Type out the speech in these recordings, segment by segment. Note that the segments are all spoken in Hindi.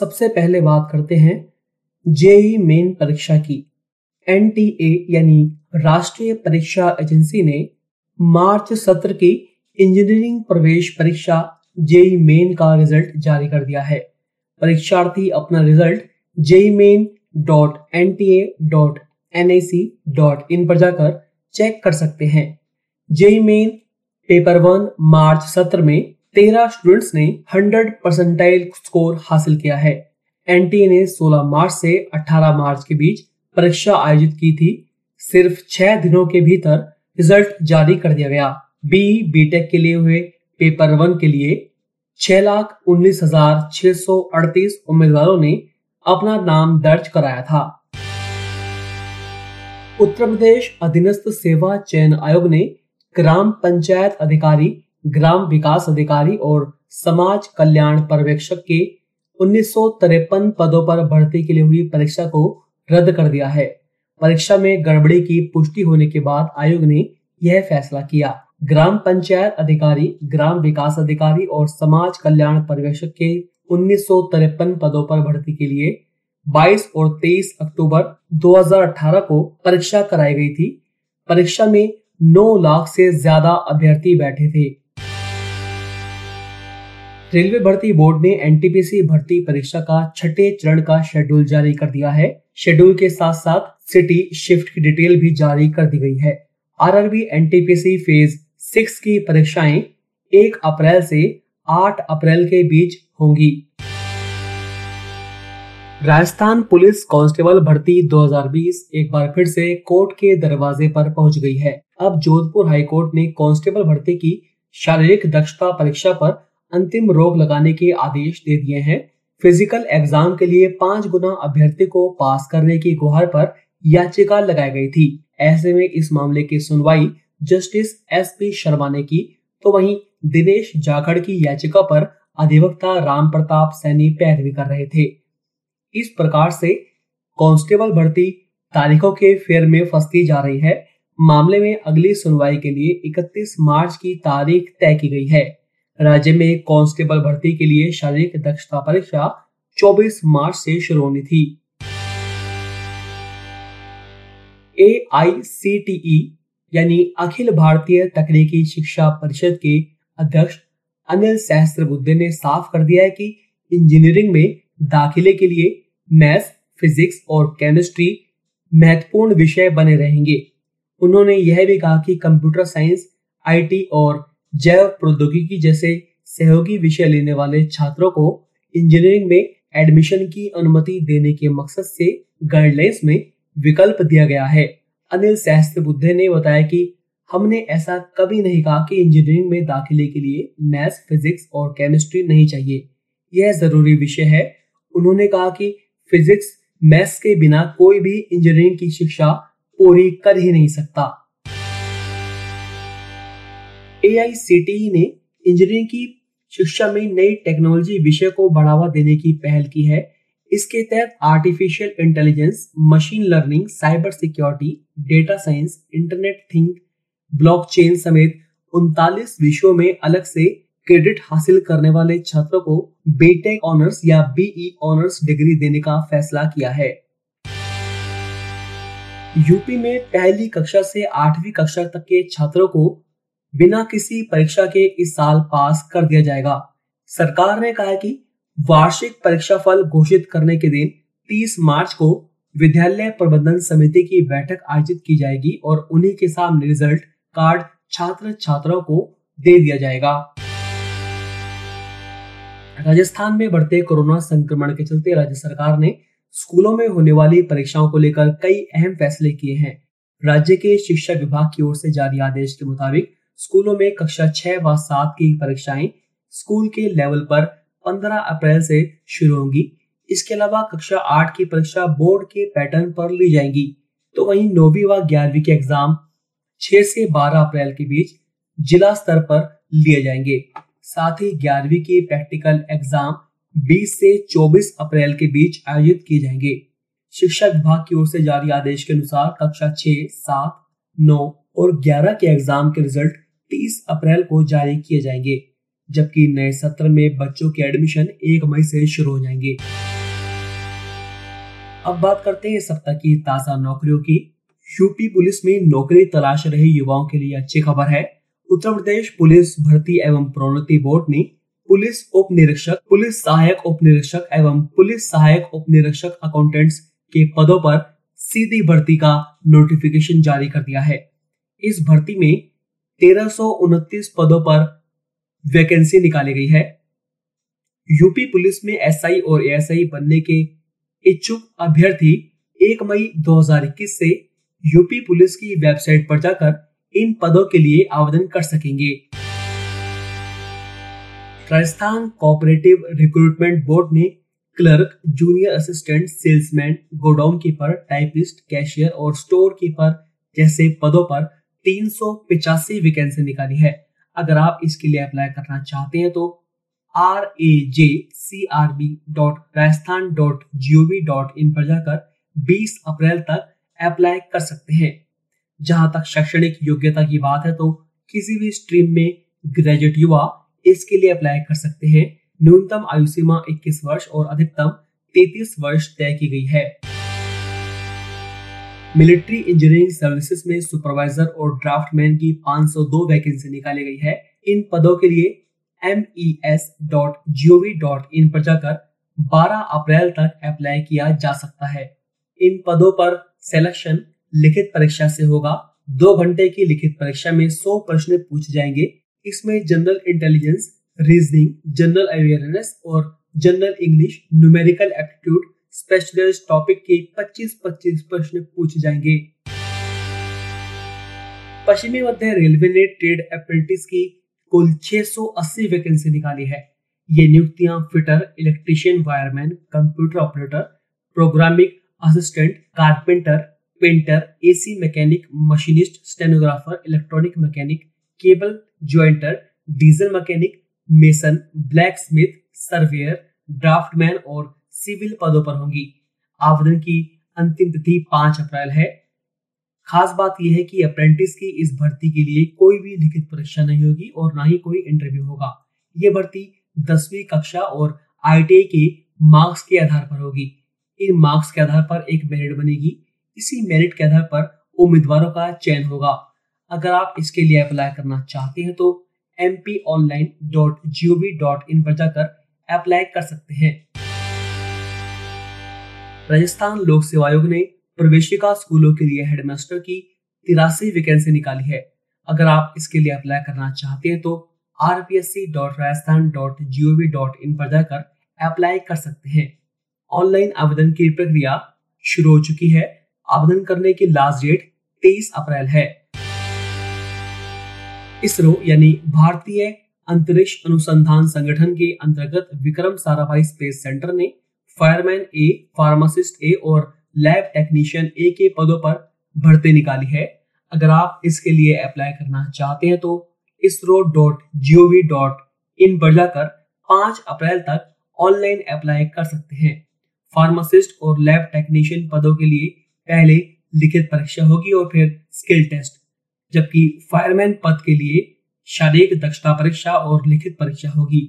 सबसे पहले बात करते हैं जेई मेन परीक्षा की। एनटीए यानी राष्ट्रीय परीक्षा एजेंसी ने मार्च सत्र की इंजीनियरिंग प्रवेश परीक्षा जेई मेन का रिज़ल्ट जारी कर दिया है। परीक्षार्थी अपना result JEE Main dot N T A dot N I C dot in पर जाकर चेक कर सकते हैं। JEE Main paper one March सत्र में तेरह स्टूडेंट्स ने 100 परसेंटाइल स्कोर हासिल किया है। एनटीए ने 16 मार्च से 18 मार्च के बीच परीक्षा आयोजित की थी। सिर्फ़ छह दिनों के भीतर रिज़ल्ट जारी कर दिया गया। बी बीटेक के लिए हुए पेपर वन के लिए छह लाख उन्नीस हज़ार छह सौ अड़तीस उम्मीदवारों ने अपना नाम दर्ज कराया था। उत्तर प्रदेश अधीनस्थ सेवा चयन आयोग ने ग्राम पंचायत अधिकारी ग्राम विकास अधिकारी और समाज कल्याण पर्यवेक्षक के उन्नीस सौ तिरपन पदों पर भर्ती के लिए हुई परीक्षा को रद्द कर दिया है। परीक्षा में गड़बड़ी की पुष्टि होने के बाद आयोग ने यह फैसला किया। ग्राम पंचायत अधिकारी, ग्राम विकास अधिकारी और समाज कल्याण पर्यवेक्षक के उन्नीस सौ तिरपन पदों पर भर्ती के लिए 22 और 23 अक्टूबर 2018 को परीक्षा कराई गई थी। परीक्षा में 9 लाख से ज़्यादा अभ्यर्थी बैठे थे। रेलवे भर्ती बोर्ड ने एनटीपीसी भर्ती परीक्षा का छठे चरण का शेड्यूल जारी कर दिया है। शेड्यूल के साथ साथ सिटी शिफ्ट की डिटेल भी जारी कर दी गई है। आरआरबी एनटीपीसी फ़ेज़ सिक्स की परीक्षाएँ एक अप्रैल से आठ अप्रैल के बीच होंगी। राजस्थान पुलिस कांस्टेबल भर्ती 2020 एक बार फिर से कोर्ट के दरवाजे पर पहुँच गई है। अब जोधपुर हाईकोर्ट ने कांस्टेबल भर्ती की शारीरिक दक्षता परीक्षा पर अंतिम रोक लगाने के आदेश दे दिए हैं। फ़िज़िकल एग्ज़ाम के लिए पाँच गुना अभ्यर्थी को पास करने की गुहार पर याचिका लगाई गई थी। ऐसे में इस मामले की सुनवाई जस्टिस एस पी शर्मा ने की। तो वहीं दिनेश जाखड़ की याचिका पर अधिवक्ता राम प्रताप सैनी पैरवी कर रहे थे। इस प्रकार से कांस्टेबल भर्ती तारीखों के फेर में फंसती जा रही है। मामले में अगली सुनवाई के लिए 31 मार्च की तारीख तय की गई है। राज्य में कांस्टेबल भर्ती के लिए शारीरिक दक्षता परीक्षा 24 मार्च से शुरू होनी थी। ए आई सी टी ई यानी अखिल भारतीय तकनीकी शिक्षा परिषद के अध्यक्ष अनिल सहस्त्रबुद्धे ने साफ़ कर दिया है कि इंजीनियरिंग में दाखिले के लिए मैथ्स फिजिक्स और केमिस्ट्री महत्वपूर्ण विषय बने रहेंगे। उन्होंने यह भी कहा कि कंप्यूटर साइंस, आईटी और जैव प्रौद्योगिकी जैसे सहयोगी विषय लेने वाले छात्रों को इंजीनियरिंग में एडमिशन की अनुमति देने के मकसद से गाइडलाइंस में विकल्प दिया गया है। अनिल सहस्त्र बुद्धे ने बताया कि हमने ऐसा कभी नहीं कहा कि इंजीनियरिंग में दाखिले के लिए मैथ्स फिजिक्स और केमिस्ट्री नहीं चाहिए। यह ज़रूरी विषय है। उन्होंने कहा कि फिजिक्स मैथ्स के बिना कोई भी इंजीनियरिंग की शिक्षा पूरी कर ही नहीं सकता। एआईसीटीई ने इंजीनियरिंग की शिक्षा में नई टेक्नोलॉजी विषय को बढ़ावा देने की पहल की है। इसके तहत artificial intelligence, machine learning, cyber security, data science, internet think, blockchain समेत उनतालीस विषयों में अलग से क्रेडिट हासिल करने वाले छात्रों को बीटेक ऑनर्स या बीई ऑनर्स डिग्री देने का फैसला किया है। यूपी में पहली कक्षा से आठवीं कक्षा तक के छात्रों को बिना किसी परीक्षा के इस साल पास कर दिया जाएगा। सरकार ने कहा कि वार्षिक परीक्षा फल घोषित करने के दिन 30 मार्च को विद्यालय प्रबंधन समिति की बैठक आयोजित की जाएगी और उन्हीं के सामने रिज़ल्ट कार्ड छात्र छात्राओं को दे दिया जाएगा। राजस्थान में बढ़ते कोरोना संक्रमण के चलते राज्य सरकार ने स्कूलों में होने वाली परीक्षाओं को लेकर कई अहम फैसले किए हैं। राज्य के शिक्षा विभाग की ओर से जारी आदेश के मुताबिक स्कूलों में कक्षा छह व सात की परीक्षाएँ स्कूल के लेवल पर 15 अप्रैल से शुरू होंगी। इसके अलावा कक्षा आठ की परीक्षा बोर्ड के पैटर्न पर ली जाएँगी। तो वहीं नौवीं व ग्यारहवीं के एग्ज़ाम 6 से 12 अप्रैल के बीच जिला स्तर पर लिए जाएँगे। साथ ही ग्यारहवीं की प्रैक्टिकल एग्ज़ाम 20 से 24 अप्रैल के बीच आयोजित किए जाएँगे। शिक्षा विभाग की ओर से जारी आदेश के अनुसार कक्षा छह, सात, नौ और ग्यारह के एग्ज़ाम के रिज़ल्ट 30 अप्रैल को जारी किए जाएँगे, जबकि नए सत्र में बच्चों के एडमिशन एक मई से शुरू हो जाएँगे। अब बात करते हैं सप्ताह की ताज़ा नौकरियों की। यूपी पुलिस में नौकरी तलाश रहे युवाओं के लिए अच्छी खबर है। उत्तर प्रदेश पुलिस भर्ती एवं प्रोन्नति बोर्ड ने पुलिस उप निरीक्षक पुलिस सहायक उप निरीक्षक एवं पुलिस सहायक उप निरीक्षक अकाउंटेंट्स के पदों पर सीधी भर्ती का नोटिफिकेशन जारी कर दिया है। इस भर्ती में तेरह पदों पर वैकेंसी निकाली गई है। यूपी पुलिस में एसआई और एएसआई बनने के इच्छुक अभ्यर्थी 1 मई 2021 से यूपी पुलिस की वेबसाइट पर जाकर इन पदों के लिए आवेदन कर सकेंगे। राजस्थान कोऑपरेटिव रिक्रूटमेंट बोर्ड ने clerk, junior assistant, salesman, godown keeper, typist, cashier और स्टोर कीपर जैसे पदों पर तीन सौ पिचासी वैकेंसी निकाली है। अगर आप इसके लिए अप्लाई करना चाहते हैं तो R A J C R B dot Rajasthan dot G O V dot in पर जाकर 20 अप्रैल तक अप्लाई कर सकते हैं। जहाँ तक शैक्षणिक योग्यता की बात है तो किसी भी स्ट्रीम में ग्रेजुएट युवा इसके लिए अप्लाई कर सकते हैं। न्यूनतम आयु सीमा 21 वर्ष और अधिकतम 33 वर्ष तय की गई है। मिलिट्री इंजीनियरिंग सर्विसेज़ में सुपरवाइजर और ड्राफ्टमैन की 502 वैकेंसी निकाली गई है। इन पदों के लिए एम इन पर जाकर 12 अप्रैल तक अप्लाई किया जा सकता है। इन पदों पर सिलेक्शन लिखित परीक्षा से होगा। दो घंटे की लिखित परीक्षा में 100 प्रश्न पूछे जाएँगे। इसमें general intelligence reasoning general awareness और general English numerical aptitude specialist topic के 25-25 प्रश्न पूछे जाएँगे। पश्चिमी मध्य रेलवे ने ट्रेड अप्रेंटिस की कुल 680 वैकेंसी निकाली है। ये नियुक्तियाँ fitter electrician wireman computer operator programming assistant carpenter painter AC mechanic machinist stenographer electronic mechanic cable jointer diesel mechanic mason blacksmith surveyor draftsman और सिविल पदों पर होंगी। आवेदन की अंतिम तिथि पाँच अप्रैल है। खास बात यह है कि अप्रेंटिस की इस भर्ती के लिए कोई भी लिखित परीक्षा नहीं होगी और ना ही कोई इंटरव्यू होगा। ये भर्ती दसवीं कक्षा और आई के मार्क्स के आधार पर होगी। इन मार्क्स के आधार पर एक मेरिट बनेगी। इसी मेरिट के आधार पर उम्मीदवारों का चयन होगा। अगर आप इसके लिए अप्लाई करना चाहते हैं तो M P online dot dot in पर जाकर अप्लाई कर सकते हैं। राजस्थान लोक सेवा आयोग ने प्रवेशिका स्कूलों के लिए हेडमास्टर की तिरासी वैकेंसी निकाली है। अगर आप इसके लिए अप्लाई करना चाहते हैं तो R P S C dot Rajasthan dot G O V dot in पर जाकर अप्लाई कर सकते हैं। ऑनलाइन आवेदन की प्रक्रिया शुरू हो चुकी है। आवेदन करने की लास्ट डेट 23 अप्रैल है। इसरो यानी भारतीय अंतरिक्ष अनुसंधान संगठन के अंतर्गत विक्रम साराभाई स्पेस सेंटर ने फायरमैन ए, फार्मासिस्ट ए और लैब टेक्नीशियन ए के पदों पर भर्ती निकाली है। अगर आप इसके लिए अप्लाई करना चाहते हैं तो ISRO dot G O V dot in पर जाकर पाँच अप्रैल तक ऑनलाइन अप्लाई कर सकते हैं। फार्मासिस्ट और लैब टेक्नीशियन पदों के लिए पहले लिखित परीक्षा होगी और फिर स्किल टेस्ट, जबकि फायरमैन पद के लिए शारीरिक दक्षता परीक्षा और लिखित परीक्षा होगी।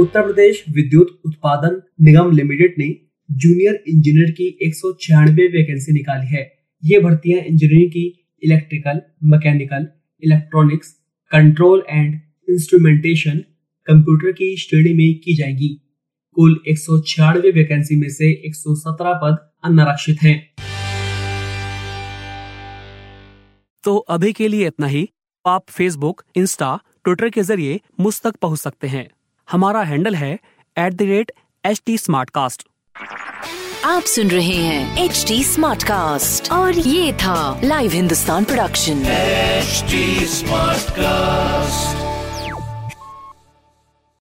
उत्तर प्रदेश विद्युत उत्पादन निगम लिमिटेड ने जूनियर इंजीनियर की एक सौ छियानवे वैकेंसी निकाली है। ये भर्तियाँ इंजीनियरिंग की electrical, mechanical, electronics, control and instrumentation computer की श्रेणी में की जाएगी। कुल एक सौ छियानवे वैकेंसी में से 117 पद अनारक्षित हैं। तो अभी के लिए इतना ही। आप फेसबुक इंस्टा ट्विटर के ज़रिए मुझ तक पहुँच सकते हैं। हमारा हैंडल है at the rate H T आप सुन रहे हैं एच टी स्मार्ट कास्ट और ये था live Hindustan production smart Smartcast.